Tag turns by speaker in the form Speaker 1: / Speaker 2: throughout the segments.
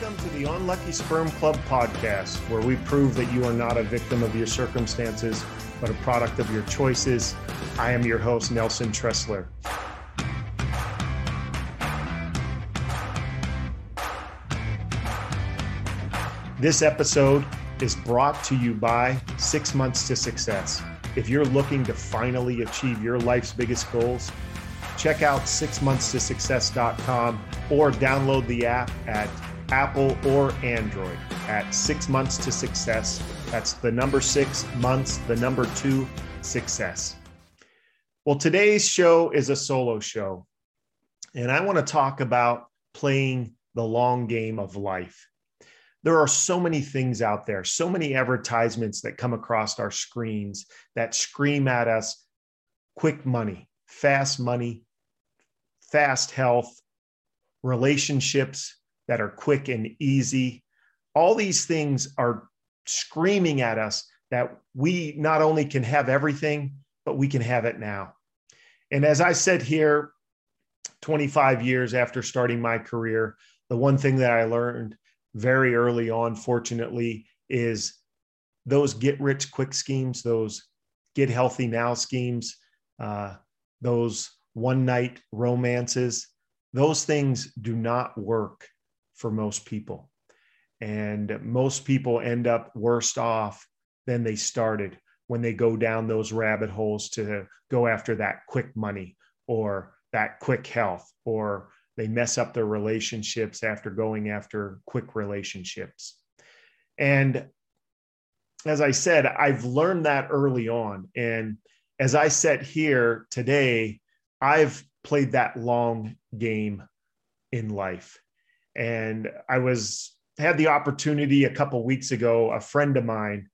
Speaker 1: Welcome to the Unlucky Sperm Club podcast, where we prove that you are not a victim of your circumstances, but a product of your choices. I am your host, Nelson Tressler. This episode is brought to you by Six Months to Success. If you're looking to finally achieve your life's biggest goals, check out sixmonthstosuccess.com or download the app at Apple or Android at Six Months to Success. That's the number six months, the number two, success. Well, today's show is a solo show, and I want to talk about playing the long game of life. There are so many things out there, so many advertisements that come across our screens that scream at us quick money, fast money, fast health, relationships that are quick and easy. All these things are screaming at us that we not only can have everything, but we can have it now. And as I said here, 25 years after starting my career, the one thing that I learned very early on, fortunately, is those get rich quick schemes, those get healthy now schemes, uh, those one night romances, those things do not work for most people. And most people end up worse off than they started when they go down those rabbit holes to go after that quick money or that quick health, or they mess up their relationships after going after quick relationships. And as I said, I've learned that early on. And as I sit here today, I've played that long game in life. And I was had the opportunity a couple weeks ago. A friend of mine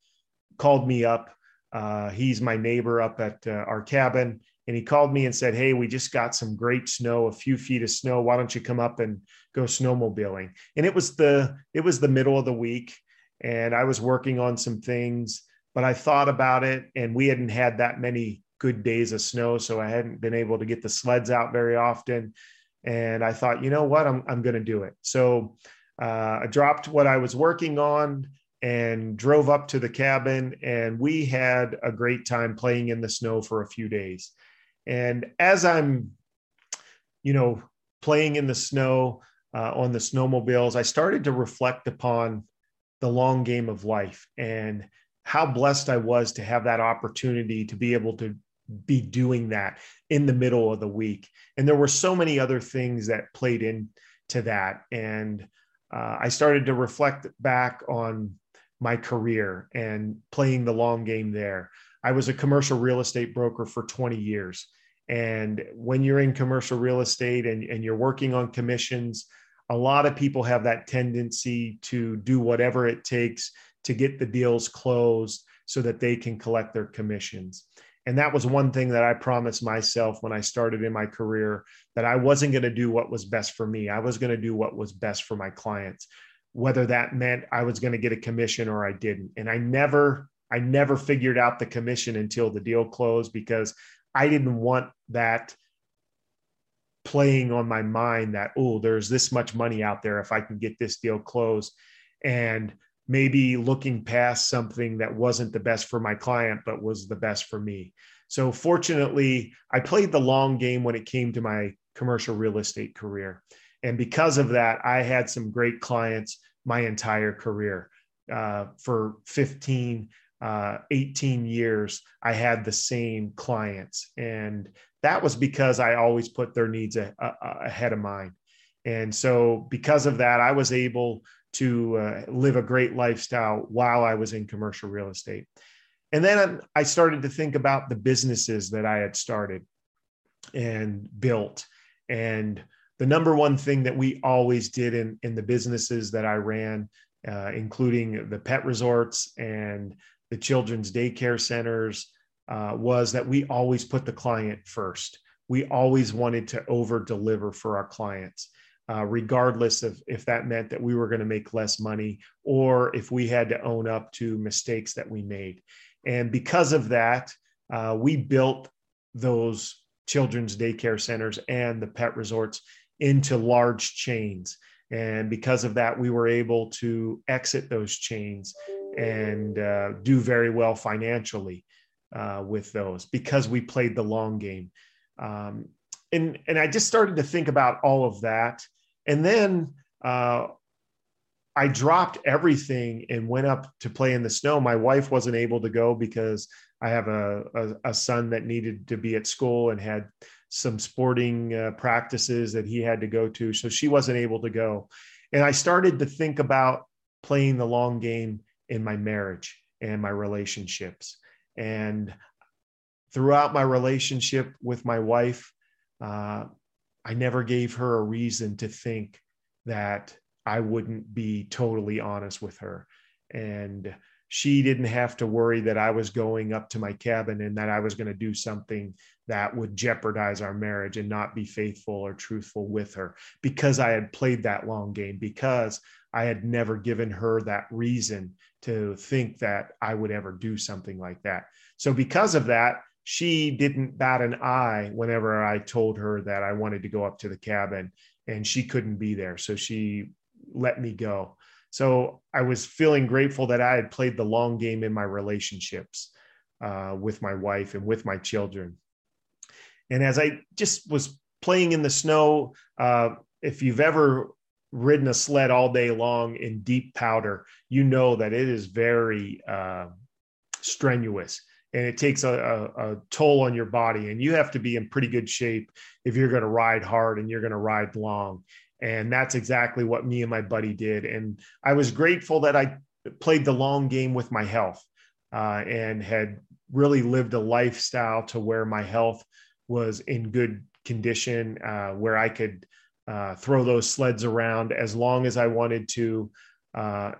Speaker 1: called me up. Uh, he's my neighbor up at uh, our cabin, and he called me and said, "Hey, we just got some great snow, a few feet of snow. Why don't you come up and go snowmobiling?" And it was the it was the middle of the week, and I was working on some things, but I thought about it, and we hadn't had that many good days of snow, so I hadn't been able to get the sleds out very often. And I thought, you know what, I'm, I'm going to do it. So uh, I dropped what I was working on and drove up to the cabin. And we had a great time playing in the snow for a few days. And as I'm, you know, playing in the snow uh, on the snowmobiles, I started to reflect upon the long game of life and how blessed I was to have that opportunity to be able to be doing that in the middle of the week. And there were so many other things that played into that. And uh, I started to reflect back on my career and playing the long game there. I was a commercial real estate broker for 20 years. And when you're in commercial real estate and, and you're working on commissions, a lot of people have that tendency to do whatever it takes to get the deals closed so that they can collect their commissions. And that was one thing that I promised myself when I started in my career that I wasn't going to do what was best for me. I was going to do what was best for my clients, whether that meant I was going to get a commission or I didn't. And I never, I never figured out the commission until the deal closed because I didn't want that playing on my mind that, oh, there's this much money out there if I can get this deal closed. And maybe looking past something that wasn't the best for my client, but was the best for me. So, fortunately, I played the long game when it came to my commercial real estate career. And because of that, I had some great clients my entire career. Uh, for 15, uh, 18 years, I had the same clients. And that was because I always put their needs a, a, ahead of mine. And so, because of that, I was able to uh, live a great lifestyle while I was in commercial real estate. And then I started to think about the businesses that I had started and built. And the number one thing that we always did in, in the businesses that I ran, uh, including the pet resorts and the children's daycare centers, uh, was that we always put the client first. We always wanted to over deliver for our clients uh, regardless of if that meant that we were going to make less money or if we had to own up to mistakes that we made. And because of that, uh, we built those children's daycare centers and the pet resorts into large chains. And because of that, we were able to exit those chains and uh, do very well financially uh, with those because we played the long game. Um, and, and I just started to think about all of that. And then uh, I dropped everything and went up to play in the snow. My wife wasn't able to go because I have a, a, a son that needed to be at school and had some sporting uh, practices that he had to go to. So she wasn't able to go. And I started to think about playing the long game in my marriage and my relationships. And throughout my relationship with my wife, uh, I never gave her a reason to think that I wouldn't be totally honest with her. And she didn't have to worry that I was going up to my cabin and that I was going to do something that would jeopardize our marriage and not be faithful or truthful with her because I had played that long game, because I had never given her that reason to think that I would ever do something like that. So, because of that, she didn't bat an eye whenever I told her that I wanted to go up to the cabin and she couldn't be there. So, she let me go. So I was feeling grateful that I had played the long game in my relationships uh, with my wife and with my children. And as I just was playing in the snow, uh, if you've ever ridden a sled all day long in deep powder, you know that it is very uh, strenuous and it takes a, a, a, toll on your body. And you have to be in pretty good shape if you're going to ride hard and you're going to ride long. And that's exactly what me and my buddy did. And I was grateful that I played the long game with my health uh, and had really lived a lifestyle to where my health was in good condition, uh, where I could uh, throw those sleds around as long as I wanted to, uh,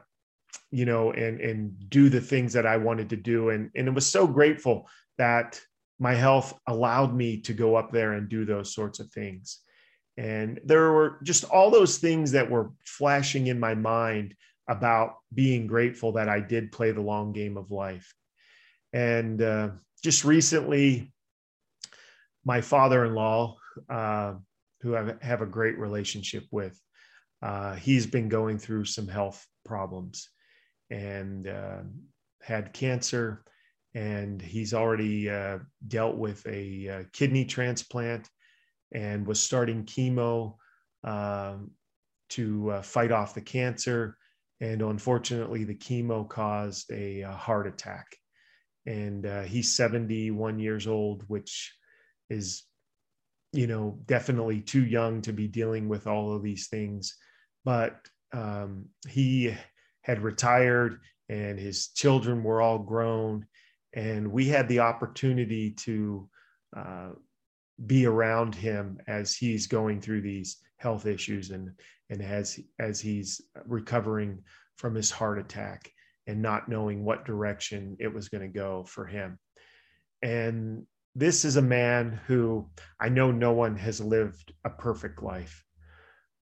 Speaker 1: you know, and and do the things that I wanted to do. And and it was so grateful that my health allowed me to go up there and do those sorts of things. And there were just all those things that were flashing in my mind about being grateful that I did play the long game of life. And uh, just recently, my father in law, uh, who I have a great relationship with, uh, he's been going through some health problems and uh, had cancer. And he's already uh, dealt with a uh, kidney transplant and was starting chemo um, to uh, fight off the cancer. And unfortunately, the chemo caused a, a heart attack. And uh, he's 71 years old, which is, you know, definitely too young to be dealing with all of these things. But um, he had retired and his children were all grown. And we had the opportunity to uh, be around him as he's going through these health issues and and as as he's recovering from his heart attack and not knowing what direction it was going to go for him and this is a man who I know no one has lived a perfect life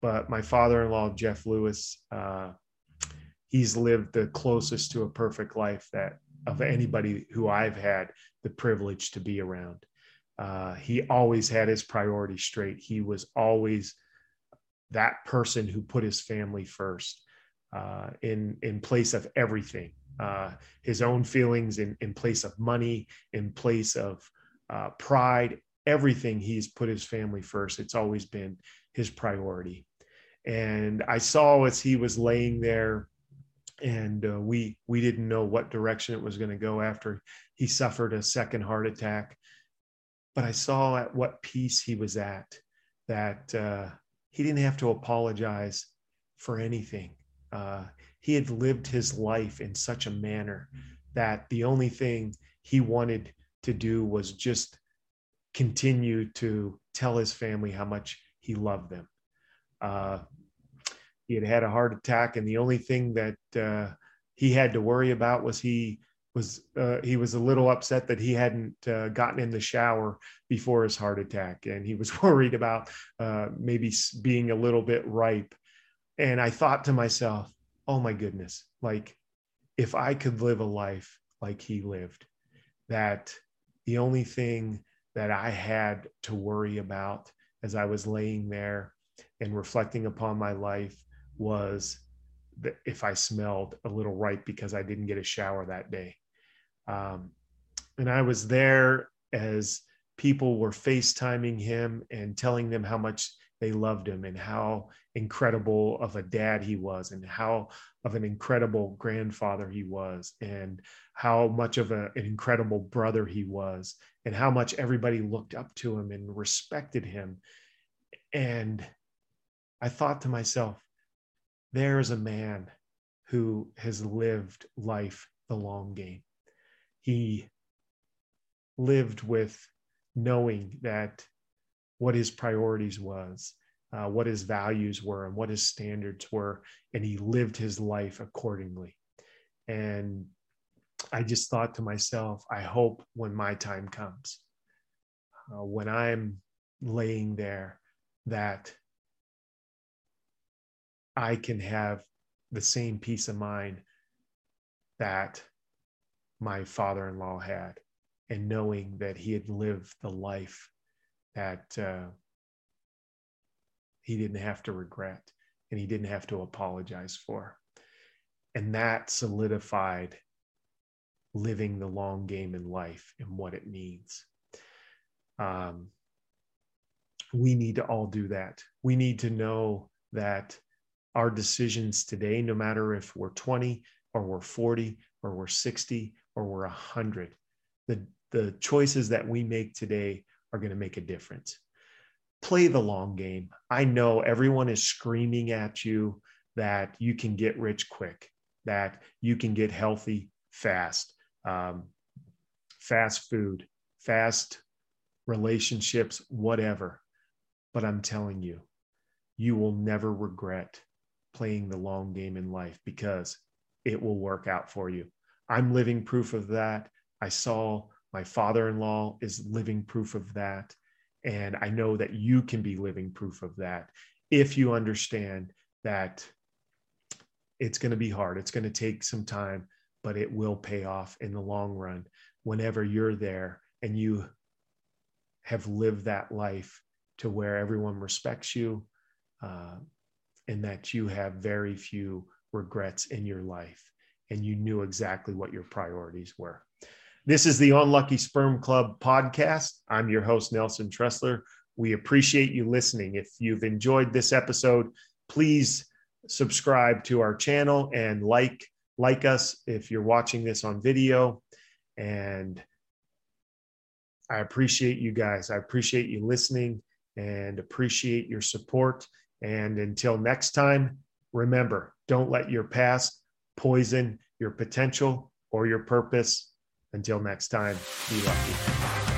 Speaker 1: but my father-in-law Jeff Lewis uh, he's lived the closest to a perfect life that of anybody who I've had the privilege to be around uh, he always had his priorities straight. He was always that person who put his family first uh, in in place of everything. Uh, his own feelings in in place of money, in place of uh, pride, everything. He's put his family first. It's always been his priority. And I saw as he was laying there, and uh, we we didn't know what direction it was going to go after he suffered a second heart attack but I saw at what peace he was at, that uh, he didn't have to apologize for anything. Uh, he had lived his life in such a manner that the only thing he wanted to do was just continue to tell his family how much he loved them. He had had a heart attack, and the only thing that uh, he had to worry about was he was uh, he was a little upset that he hadn't uh, gotten in the shower before his heart attack, and he was worried about uh, maybe being a little bit ripe. And I thought to myself, "Oh my goodness! Like, if I could live a life like he lived, that the only thing that I had to worry about as I was laying there and reflecting upon my life was that if I smelled a little ripe because I didn't get a shower that day. Um, and I was there as people were FaceTiming him and telling them how much they loved him and how incredible of a dad he was and how of an incredible grandfather he was and how much of a, an incredible brother he was and how much everybody looked up to him and respected him and i thought to myself there is a man who has lived life the long game. He lived with knowing that what his priorities was uh, what his values were and what his standards were and he lived his life accordingly. And i just thought to myself i hope when my time comes uh, when i'm laying there that i can have the same peace of mind that my father-in-law had and knowing that he had lived the life that uh, he didn't have to regret and he didn't have to apologize for. And that solidified living the long game in life and what it means. Um, we need to all do that. We need to know that our decisions today, no matter if we're 20 or we're 40 or we're 60 or we're 100, the, the choices that we make today are going to make a difference play the long game. I know everyone is screaming at you that you can get rich quick, that you can get healthy fast, um, fast food, fast relationships, whatever. But I'm telling you, you will never regret playing the long game in life because it will work out for you. I'm living proof of that. I saw my father in law is living proof of that. And I know that you can be living proof of that if you understand that it's going to be hard. It's going to take some time, but it will pay off in the long run whenever you're there and you have lived that life to where everyone respects you uh, and that you have very few regrets in your life and you knew exactly what your priorities were. This is the Unlucky Sperm Club podcast. I'm your host, Nelson Tressler. We appreciate you listening. If you've enjoyed this episode, please subscribe to our channel and like like us if you're watching this on video and I appreciate you guys. I appreciate you listening and appreciate your support. And until next time, remember, don't let your past poison your potential or your purpose. Until next time, be lucky.